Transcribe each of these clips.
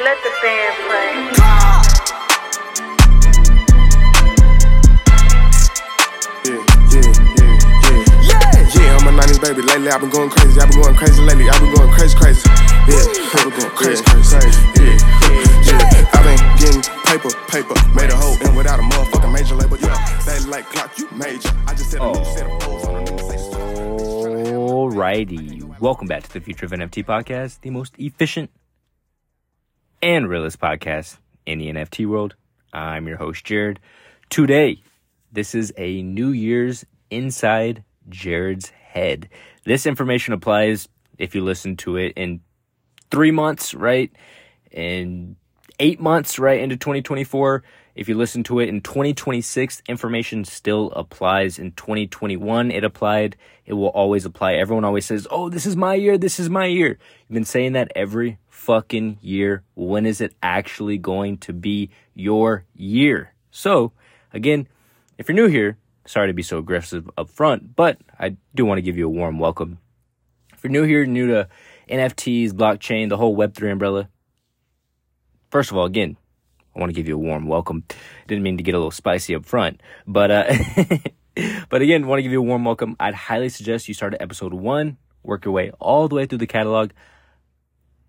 Let the band play. Yeah, yeah, yeah, yeah. Yeah, I'm a 90s baby. Lately, I've been going crazy. I've been going crazy lately. I've been going crazy, crazy. Yeah, I've been going crazy, crazy. Yeah, yeah. I've been getting paper, paper. Made a hoe and without a motherfucking major label. Yeah, they like clock, you major. I just said a new set of hoes on the new say Alrighty. Welcome back to the Future of NFT podcast, the most efficient and realist podcast in the NFT world. I'm your host, Jarrod. Today, this is a New Year's Inside Jarrod's Head. This information applies if you listen to it in three months, right? In eight months, right? Into 2024. If you listen to it in 2026, information still applies. In 2021, it applied. It will always apply. Everyone always says, Oh, this is my year. This is my year. You've been saying that every fucking year. When is it actually going to be your year? So, again, if you're new here, sorry to be so aggressive up front, but I do want to give you a warm welcome. If you're new here, new to NFTs, blockchain, the whole Web3 umbrella, first of all, again, I want to give you a warm welcome. Didn't mean to get a little spicy up front, but uh, but again, want to give you a warm welcome. I'd highly suggest you start at episode one, work your way all the way through the catalog.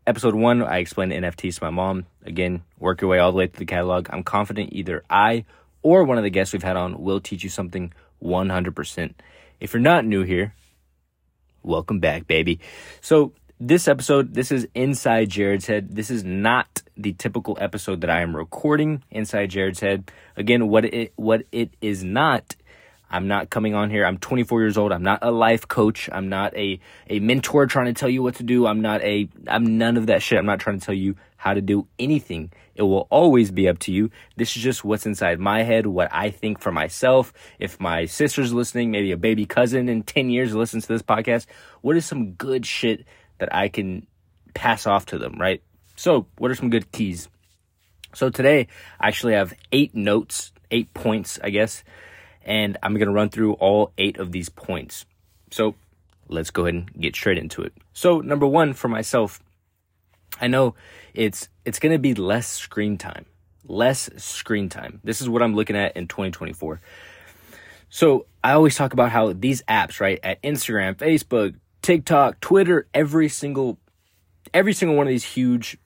Episode one, I explained NFTs to my mom. Again, work your way all the way through the catalog. I'm confident either I or one of the guests we've had on will teach you something 100%. If you're not new here, welcome back, baby. So this episode, this is inside Jarrod's head. This is not the typical episode that I am recording inside Jarrod's head. Again, what it what it is not. I'm not coming on here. I'm 24 years old. I'm not a life coach. I'm not a a mentor trying to tell you what to do. I'm not a I'm none of that shit. I'm not trying to tell you how to do anything. It will always be up to you. This is just what's inside my head, what I think for myself. If my sister's listening, maybe a baby cousin in 10 years listens to this podcast, what is some good shit that I can pass off to them, right? So, what are some good keys? So, today I actually have eight notes, eight points, I guess, and I'm going to run through all eight of these points. So, let's go ahead and get straight into it. So, number one for myself, I know it's it's going to be less screen time. Less screen time. This is what I'm looking at in 2024. So, I always talk about how these apps, right, at Instagram, Facebook, TikTok, Twitter, every single every single one of these huge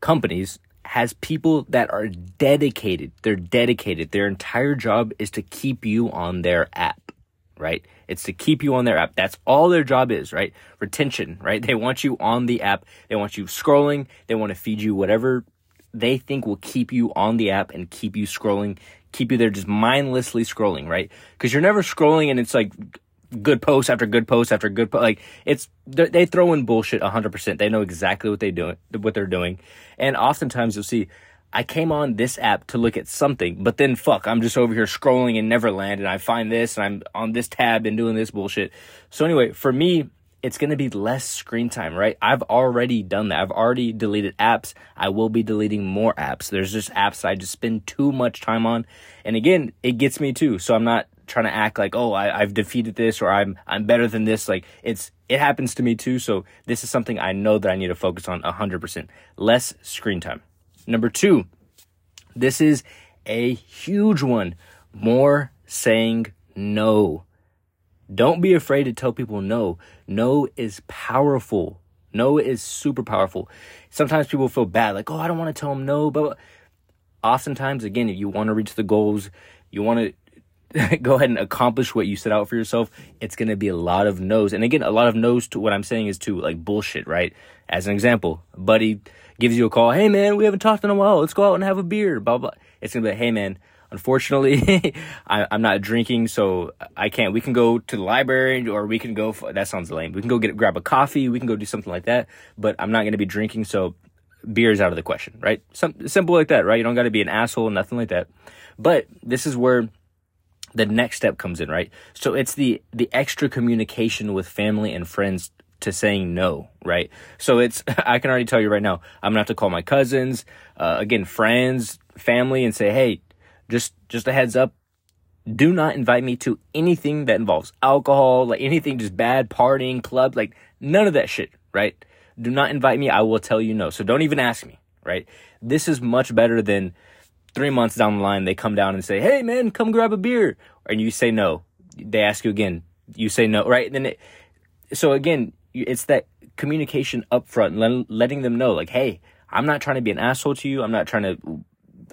companies has people that are dedicated. They're dedicated. Their entire job is to keep you on their app, right? It's to keep you on their app. That's all their job is, right? Retention, right? They want you on the app. They want you scrolling. They want to feed you whatever they think will keep you on the app and keep you scrolling, keep you there just mindlessly scrolling, right? Because you're never scrolling and it's like good post after good post after good post. Like it's they throw in bullshit 100%. They know exactly what they doing what they're doing. And oftentimes you'll see I came on this app to look at something, but then fuck, I'm just over here scrolling in Neverland and I find this and I'm on this tab and doing this bullshit. So anyway, for me, it's going to be less screen time, right? I've already done that. I've already deleted apps. I will be deleting more apps. There's just apps I just spend too much time on. And again, it gets me too. So I'm not trying to act like, oh, I, I've defeated this or I'm I'm better than this. Like it's it happens to me too. So this is something I know that I need to focus on hundred percent. Less screen time. Number two, this is a huge one. More saying no. Don't be afraid to tell people no. No is powerful. No is super powerful. Sometimes people feel bad, like, oh, I don't want to tell them no, but oftentimes, again, if you want to reach the goals, you want to go ahead and accomplish what you set out for yourself, it's going to be a lot of no's. And again, a lot of no's to what I'm saying is to like bullshit, right? As an example, buddy gives you a call, hey man, we haven't talked in a while, let's go out and have a beer, blah, blah. It's going to be like, hey man, unfortunately, I, am not drinking, so I can't. We can go to the library or we can go, that sounds lame. We can go get, grab a coffee, we can go do something like that, but I'm not going to be drinking, so beer is out of the question, right? Some, simple like that, right? You don't got to be an asshole, nothing like that. But this is where the next step comes in, right? So it's the the extra communication with family and friends to saying no, right? So it's I can already tell you right now, I'm gonna have to call my cousins, uh, again, friends, family, and say, hey, just just a heads up, do not invite me to anything that involves alcohol, like anything just bad, partying, club, like none of that shit, right? Do not invite me. I will tell you no. So don't even ask me, right? This is much better than three months down the line, they come down and say, Hey man, come grab a beer. And you say no. They ask you again. You say no, right? Then it, so again, it's that communication up front, letting them know, like, Hey, I'm not trying to be an asshole to you. I'm not trying to,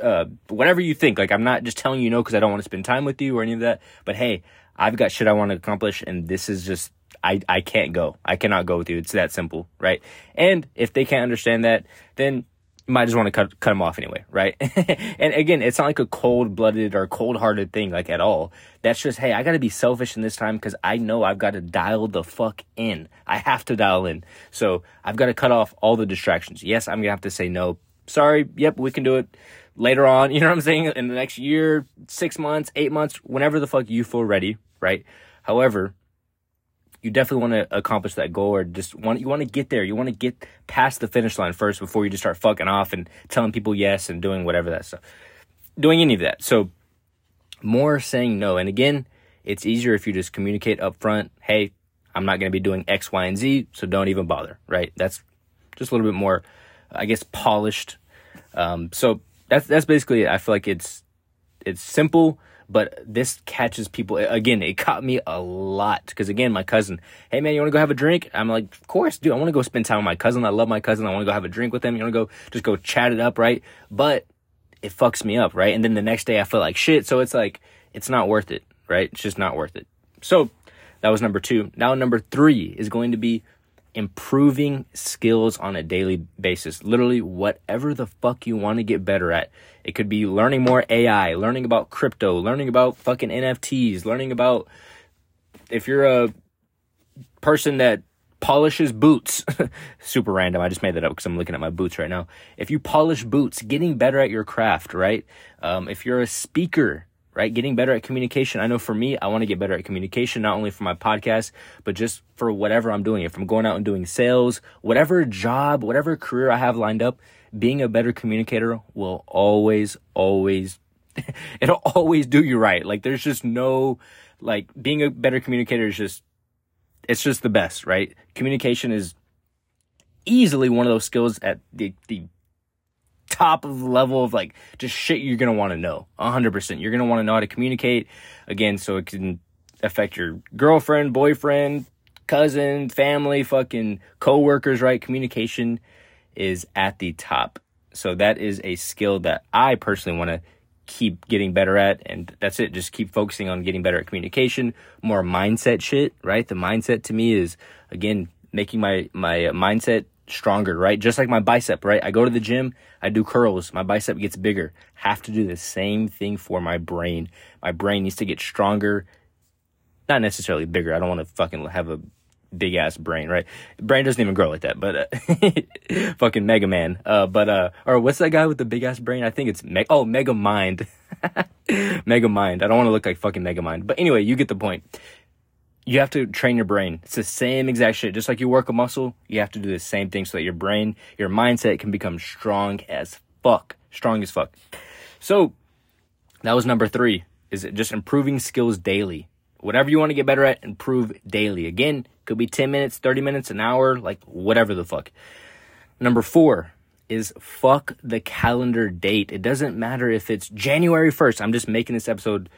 uh, whatever you think. Like, I'm not just telling you no because I don't want to spend time with you or any of that. But hey, I've got shit I want to accomplish and this is just, I, I can't go. I cannot go with you. It's that simple, right? And if they can't understand that, then might just want to cut, cut them off anyway, right? and again, it's not like a cold blooded or cold hearted thing, like at all. That's just, hey, I got to be selfish in this time because I know I've got to dial the fuck in. I have to dial in. So I've got to cut off all the distractions. Yes, I'm to have to say no. Sorry. Yep, we can do it later on. You know what I'm saying? In the next year, six months, eight months, whenever the fuck you feel ready, right? However, you definitely want to accomplish that goal or just want you want to get there. You want to get past the finish line first before you just start fucking off and telling people yes and doing whatever that stuff. Doing any of that. So more saying no. And again, it's easier if you just communicate up front, hey, I'm not going to be doing X, Y, and Z, so don't even bother, right? That's just a little bit more, I guess, polished. Um, so that's that's basically it. I feel like it's it's simple but this catches people again. It caught me a lot because again, my cousin, hey man, you want to go have a drink? I'm like, of course, dude. I want to go spend time with my cousin. I love my cousin. I want to go have a drink with him. You want to go just go chat it up, right? But it fucks me up, right? And then the next day I feel like shit. So it's like it's not worth it, right? It's just not worth it. So that was number two. Now number three is going to be improving skills on a daily basis. Literally, whatever the fuck you want to get better at. It could be learning more AI, learning about crypto, learning about fucking NFTs, learning about if you're a person that polishes boots. Super random. I just made that up because I'm looking at my boots right now. If you polish boots, getting better at your craft, right? Um, if you're a speaker, right? Getting better at communication. I know for me, I want to get better at communication, not only for my podcast, but just for whatever I'm doing. If I'm going out and doing sales, whatever job, whatever career I have lined up, being a better communicator will always, always, it'll always do you right. Like there's just no, like being a better communicator is just, it's just the best, right? Communication is easily one of those skills at the, the top of the level of like just shit you're gonna want to know 100% you're gonna want to know how to communicate again so it can affect your girlfriend boyfriend cousin family fucking co-workers right? Communication is at the top. So that is a skill that i personally want to keep getting better at and that's it. Just keep focusing on getting better at communication more mindset shit right? The mindset to me is again making my my mindset stronger, right? Just like my bicep, right? I go to the gym, I do curls, my bicep gets bigger. Have to do the same thing for my brain. My brain needs to get stronger, not necessarily bigger. I don't want to fucking have a big ass brain, right? Brain doesn't even grow like that, but uh, fucking Mega Man. Uh, but uh, or what's that guy with the big ass brain? I think it's Me- oh Mega Mind. Mega Mind. I don't want to look like fucking Mega Mind, but anyway, you get the point you have to train your brain. It's the same exact shit. Just like you work a muscle, you have to do the same thing so that your brain, your mindset can become strong as fuck. Strong as fuck. So that was number three. Is just improving skills daily? Whatever you want to get better at, improve daily. Again, could be 10 minutes, 30 minutes, an hour, like whatever the fuck. Number four is fuck the calendar date. It doesn't matter if it's January 1st. I'm just making this episode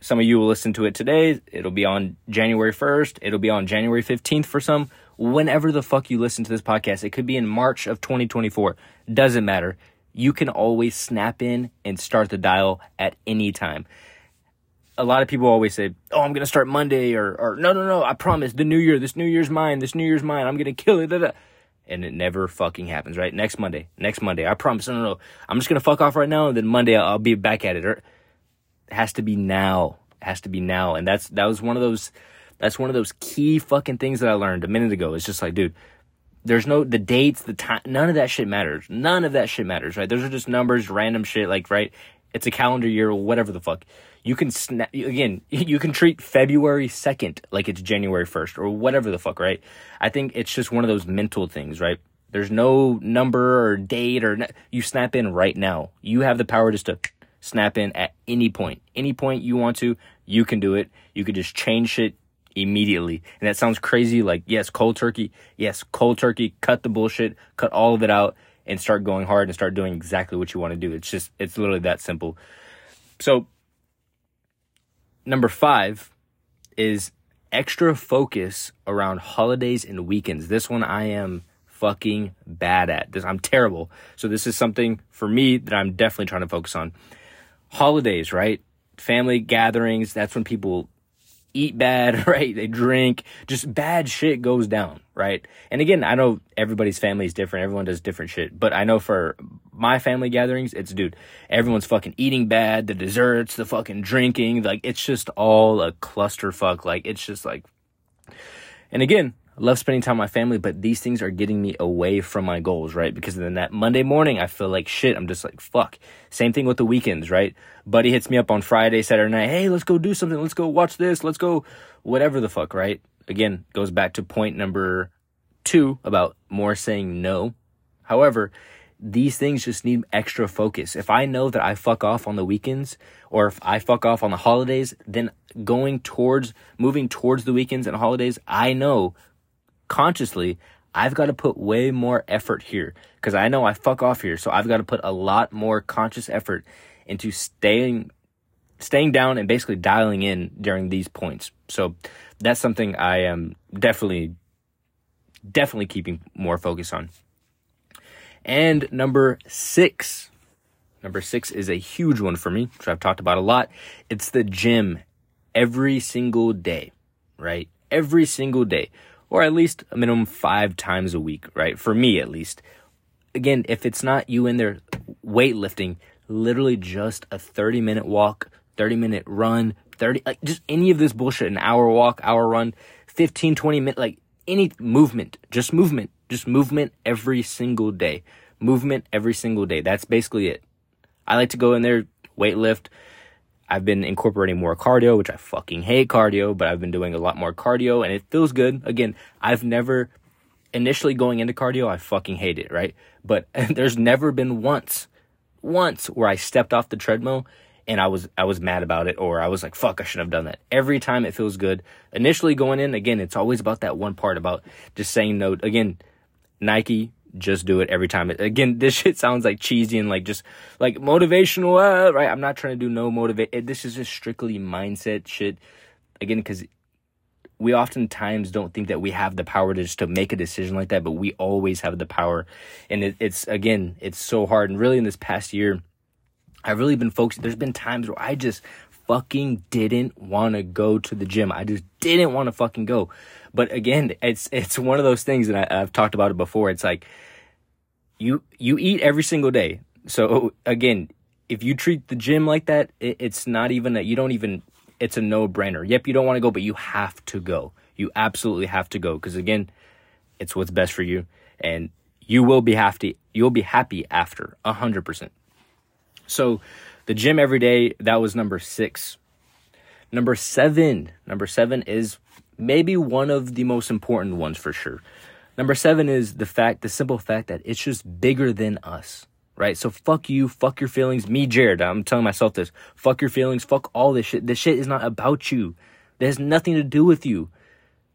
some of you will listen to it today. It'll be on January 1st. It'll be on January 15th for some. Whenever the fuck you listen to this podcast, it could be in March of 2024. Doesn't matter. You can always snap in and start the dial at any time. A lot of people always say, Oh, I'm going to start Monday or, or no, no, no, I promise the new year, this new year's mine, this new year's mine. I'm going to kill it. And it never fucking happens, right? Next Monday, next Monday. I promise. No, no, no. I'm just going to fuck off right now. And then Monday I'll, I'll be back at it. Or, has to be now. Has to be now. And that's that was one of those that's one of those key fucking things that I learned a minute ago. It's just like, dude, there's no the dates, the time, none of that shit matters. None of that shit matters, right? Those are just numbers, random shit, like right. It's a calendar year, or whatever the fuck. You can snap again. You can treat February second like it's January first or whatever the fuck, right? I think it's just one of those mental things, right? There's no number or date or you snap in right now. You have the power just to snap in at any point. Any point you want to, you can do it. You could just change shit immediately. And that sounds crazy. Like, yes, cold turkey. Yes, cold turkey. Cut the bullshit. Cut all of it out and start going hard and start doing exactly what you want to do. It's just, it's literally that simple. So, number five is extra focus around holidays and weekends. This one I am fucking bad at. This I'm terrible. So this is something for me that I'm definitely trying to focus on. Holidays, right? Family gatherings, that's when people eat bad, right? They drink, just bad shit goes down, right? And again, I know everybody's family is different. Everyone does different shit. But I know for my family gatherings, it's dude, everyone's fucking eating bad, the desserts, the fucking drinking, like it's just all a clusterfuck. Like it's just like and again, I love spending time with my family, but these things are getting me away from my goals, right? Because then that Monday morning, I feel like shit. I'm just like, fuck. Same thing with the weekends, right? Buddy hits me up on Friday, Saturday night. Hey, let's go do something. Let's go watch this. Let's go whatever the fuck, right? Again, goes back to point number two about more saying no. However, these things just need extra focus. If I know that I fuck off on the weekends or if I fuck off on the holidays, then going towards moving towards the weekends and holidays, I know consciously, I've got to put way more effort here because I know I fuck off here. So I've got to put a lot more conscious effort into staying staying down and basically dialing in during these points. So that's something I am definitely definitely keeping more focus on. And number 6. Number 6 is a huge one for me, which I've talked about a lot. It's the gym every single day, right? Every single day or at least a minimum five times a week, right? For me, at least. Again, if it's not you in there weightlifting, literally just a 30 minute walk, 30 minute run, 30, like just any of this bullshit, an hour walk, hour run, 15, 20 minute, like any movement, just movement, just movement every single day. Movement every single day. That's basically it. I like to go in there, weight lift, I've been incorporating more cardio, which I fucking hate cardio, but I've been doing a lot more cardio and it feels good. Again, I've never initially going into cardio, I fucking hate it, right? But there's never been once, once where I stepped off the treadmill and I was I was mad about it or I was like fuck I shouldn't have done that. Every time it feels good. Initially going in, again, it's always about that one part about just saying no. Again, Nike just do it every time. Again, this shit sounds like cheesy and like just like motivational, uh, right? I'm not trying to do no motivate. This is just strictly mindset shit. Again, because we oftentimes don't think that we have the power to just to make a decision like that, but we always have the power. And it, it's again, it's so hard. And really, in this past year, I've really been focused. There's been times where I just fucking didn't want to go to the gym. I just didn't want to fucking go. But again, it's it's one of those things, and I, I've talked about it before. It's like you you eat every single day. So again, if you treat the gym like that, it, it's not even that you don't even. It's a no brainer. Yep, you don't want to go, but you have to go. You absolutely have to go because again, it's what's best for you, and you will be happy. You'll be happy after a hundred percent. So, the gym every day. That was number six. Number seven. Number seven is maybe one of the most important ones for sure. Number seven is the fact, the simple fact that it's just bigger than us, right? So fuck you, fuck your feelings. Me, Jarrod, I'm telling myself this. Fuck your feelings, fuck all this shit. This shit is not about you. It has nothing to do with you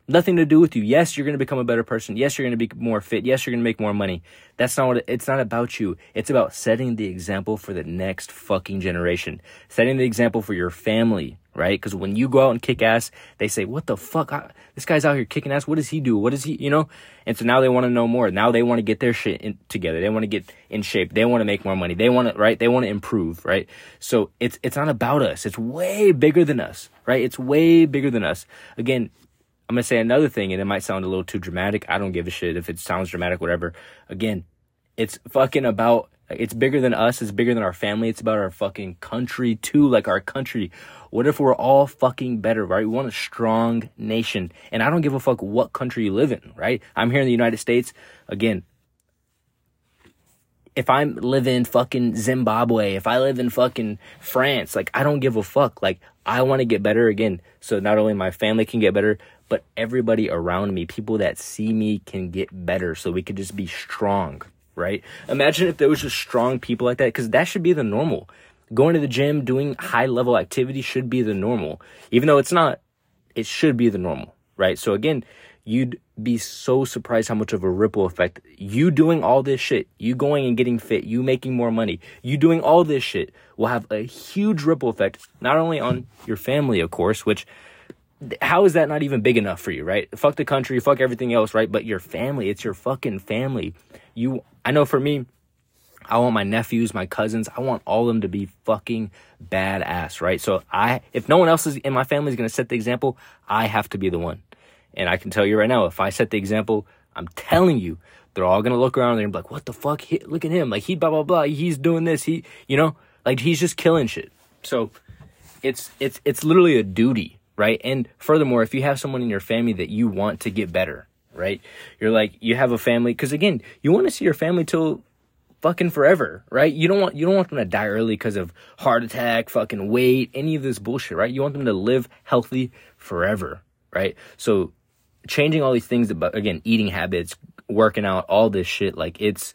nothing to do with you. Yes, you're going to become a better person. Yes, you're going to be more fit. Yes, you're going to make more money. That's not what it, it's not about you. It's about setting the example for the next fucking generation. Setting the example for your family, right? Cuz when you go out and kick ass, they say, "What the fuck? I, this guy's out here kicking ass. What does he do? What does he, you know?" And so now they want to know more. Now they want to get their shit in, together. They want to get in shape. They want to make more money. They want to, right? They want to improve, right? So it's it's not about us. It's way bigger than us, right? It's way bigger than us. Again, I'm gonna say another thing, and it might sound a little too dramatic. I don't give a shit if it sounds dramatic, whatever. Again, it's fucking about. It's bigger than us. It's bigger than our family. It's about our fucking country too. Like our country. What if we're all fucking better, right? We want a strong nation, and I don't give a fuck what country you live in, right? I'm here in the United States. Again, if I live in fucking Zimbabwe, if I live in fucking France, like I don't give a fuck. Like I want to get better again. So not only my family can get better, but everybody around me, people that see me can get better so we could just be strong, right? Imagine if there was just strong people like that because that should be the normal. Going to the gym, doing high level activity should be the normal. Even though it's not, it should be the normal, right? So again, you'd be so surprised how much of a ripple effect you doing all this shit, you going and getting fit, you making more money, you doing all this shit will have a huge ripple effect, not only on your family, of course, which how is that not even big enough for you, right? Fuck the country, fuck everything else, right? But your family, it's your fucking family. You, I know for me, I want my nephews, my cousins, I want all of them to be fucking badass, right? So I, if no one else is in my family is going to set the example, I have to be the one. And I can tell you right now, if I set the example, I'm telling you, they're all gonna look around and be like, "What the fuck? He, look at him! Like he blah blah blah. He's doing this. He, you know, like he's just killing shit." So it's it's it's literally a duty, right? And furthermore, if you have someone in your family that you want to get better, right? You're like you have a family because again, you want to see your family till fucking forever, right? You don't want you don't want them to die early because of heart attack, fucking weight, any of this bullshit, right? You want them to live healthy forever, right? So changing all these things about again eating habits working out all this shit like it's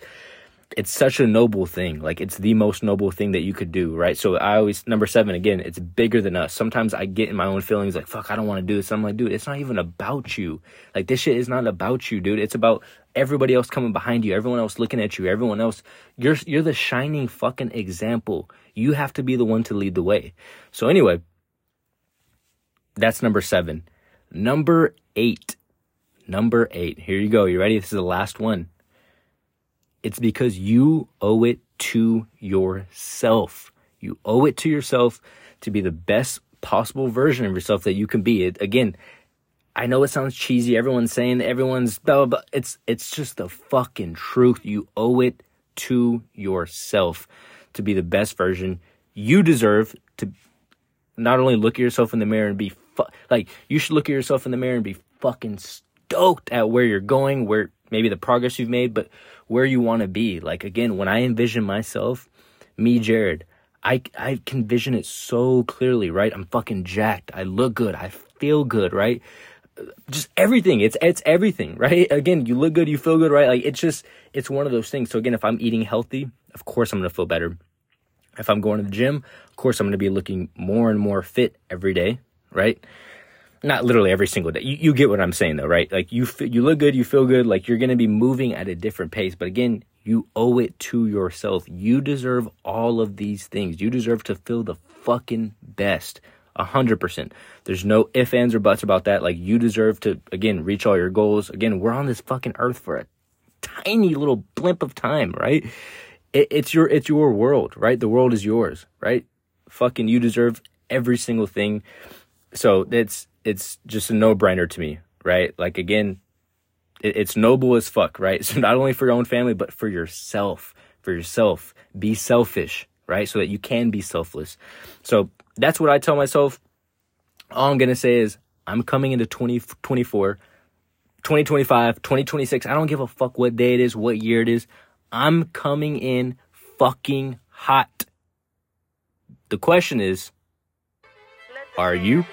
it's such a noble thing. Like it's the most noble thing that you could do right? So i always number seven again it's bigger than us. Sometimes i get in my own feelings like fuck i don't want to do this. I'm like dude it's not even about you. Like this shit is not about you dude. It's about everybody else coming behind you everyone else looking at you everyone else. You're you're the shining fucking example. You have to be the one to lead the way. So anyway that's number seven. Number eight. Number eight. Here you go. You ready? This is the last one. It's because you owe it to yourself. You owe it to yourself to be the best possible version of yourself that you can be. It, again, I know it sounds cheesy. Everyone's saying everyone's blah, blah, blah. It's, it's just the fucking truth. You owe it to yourself to be the best version. You deserve to not only look at yourself in the mirror and be fu- like, you should look at yourself in the mirror and be fucking stoked at where you're going, where maybe the progress you've made, but where you want to be. Like again, when I envision myself, me, Jarrod, I I can vision it so clearly, right? I'm fucking jacked. I look good. I feel good, right? Just everything. It's it's everything, right? Again, you look good, you feel good, right? Like it's just it's one of those things. So again, if I'm eating healthy, of course I'm gonna feel better. If I'm going to the gym, of course I'm gonna be looking more and more fit every day, right? Not literally every single day. You, you get what I'm saying though, right? Like you you look good, you feel good, like you're going to be moving at a different pace. But again, you owe it to yourself. You deserve all of these things. You deserve to feel the fucking best. A hundred percent. There's no ifs, ands, or buts about that. Like you deserve to again reach all your goals. Again, we're on this fucking earth for a tiny little blimp of time, right? It, it's your it's your world, right? The world is yours, right? Fucking you deserve every single thing. So it's it's just a no brainer to me, right? Like again, it, it's noble as fuck, right? So not only for your own family, but for yourself, for yourself, be selfish, right? So that you can be selfless. So that's what I tell myself. All I'm going to say is I'm coming into 2024, 2025, 2026. I don't give a fuck what day it is, what year it is. I'm coming in fucking hot. The question is, are you?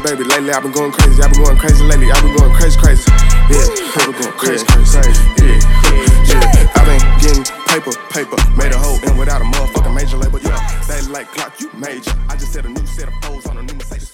Baby. Lately, I've been going crazy. I've been going crazy lately. I've been going crazy, crazy. Yeah, I've been going crazy, crazy. Yeah, yeah. I've been getting paper, paper. Made a hole and without a motherfucking major label. Yeah, they like clock, you major. I just set a new set of foes on a new Mercedes.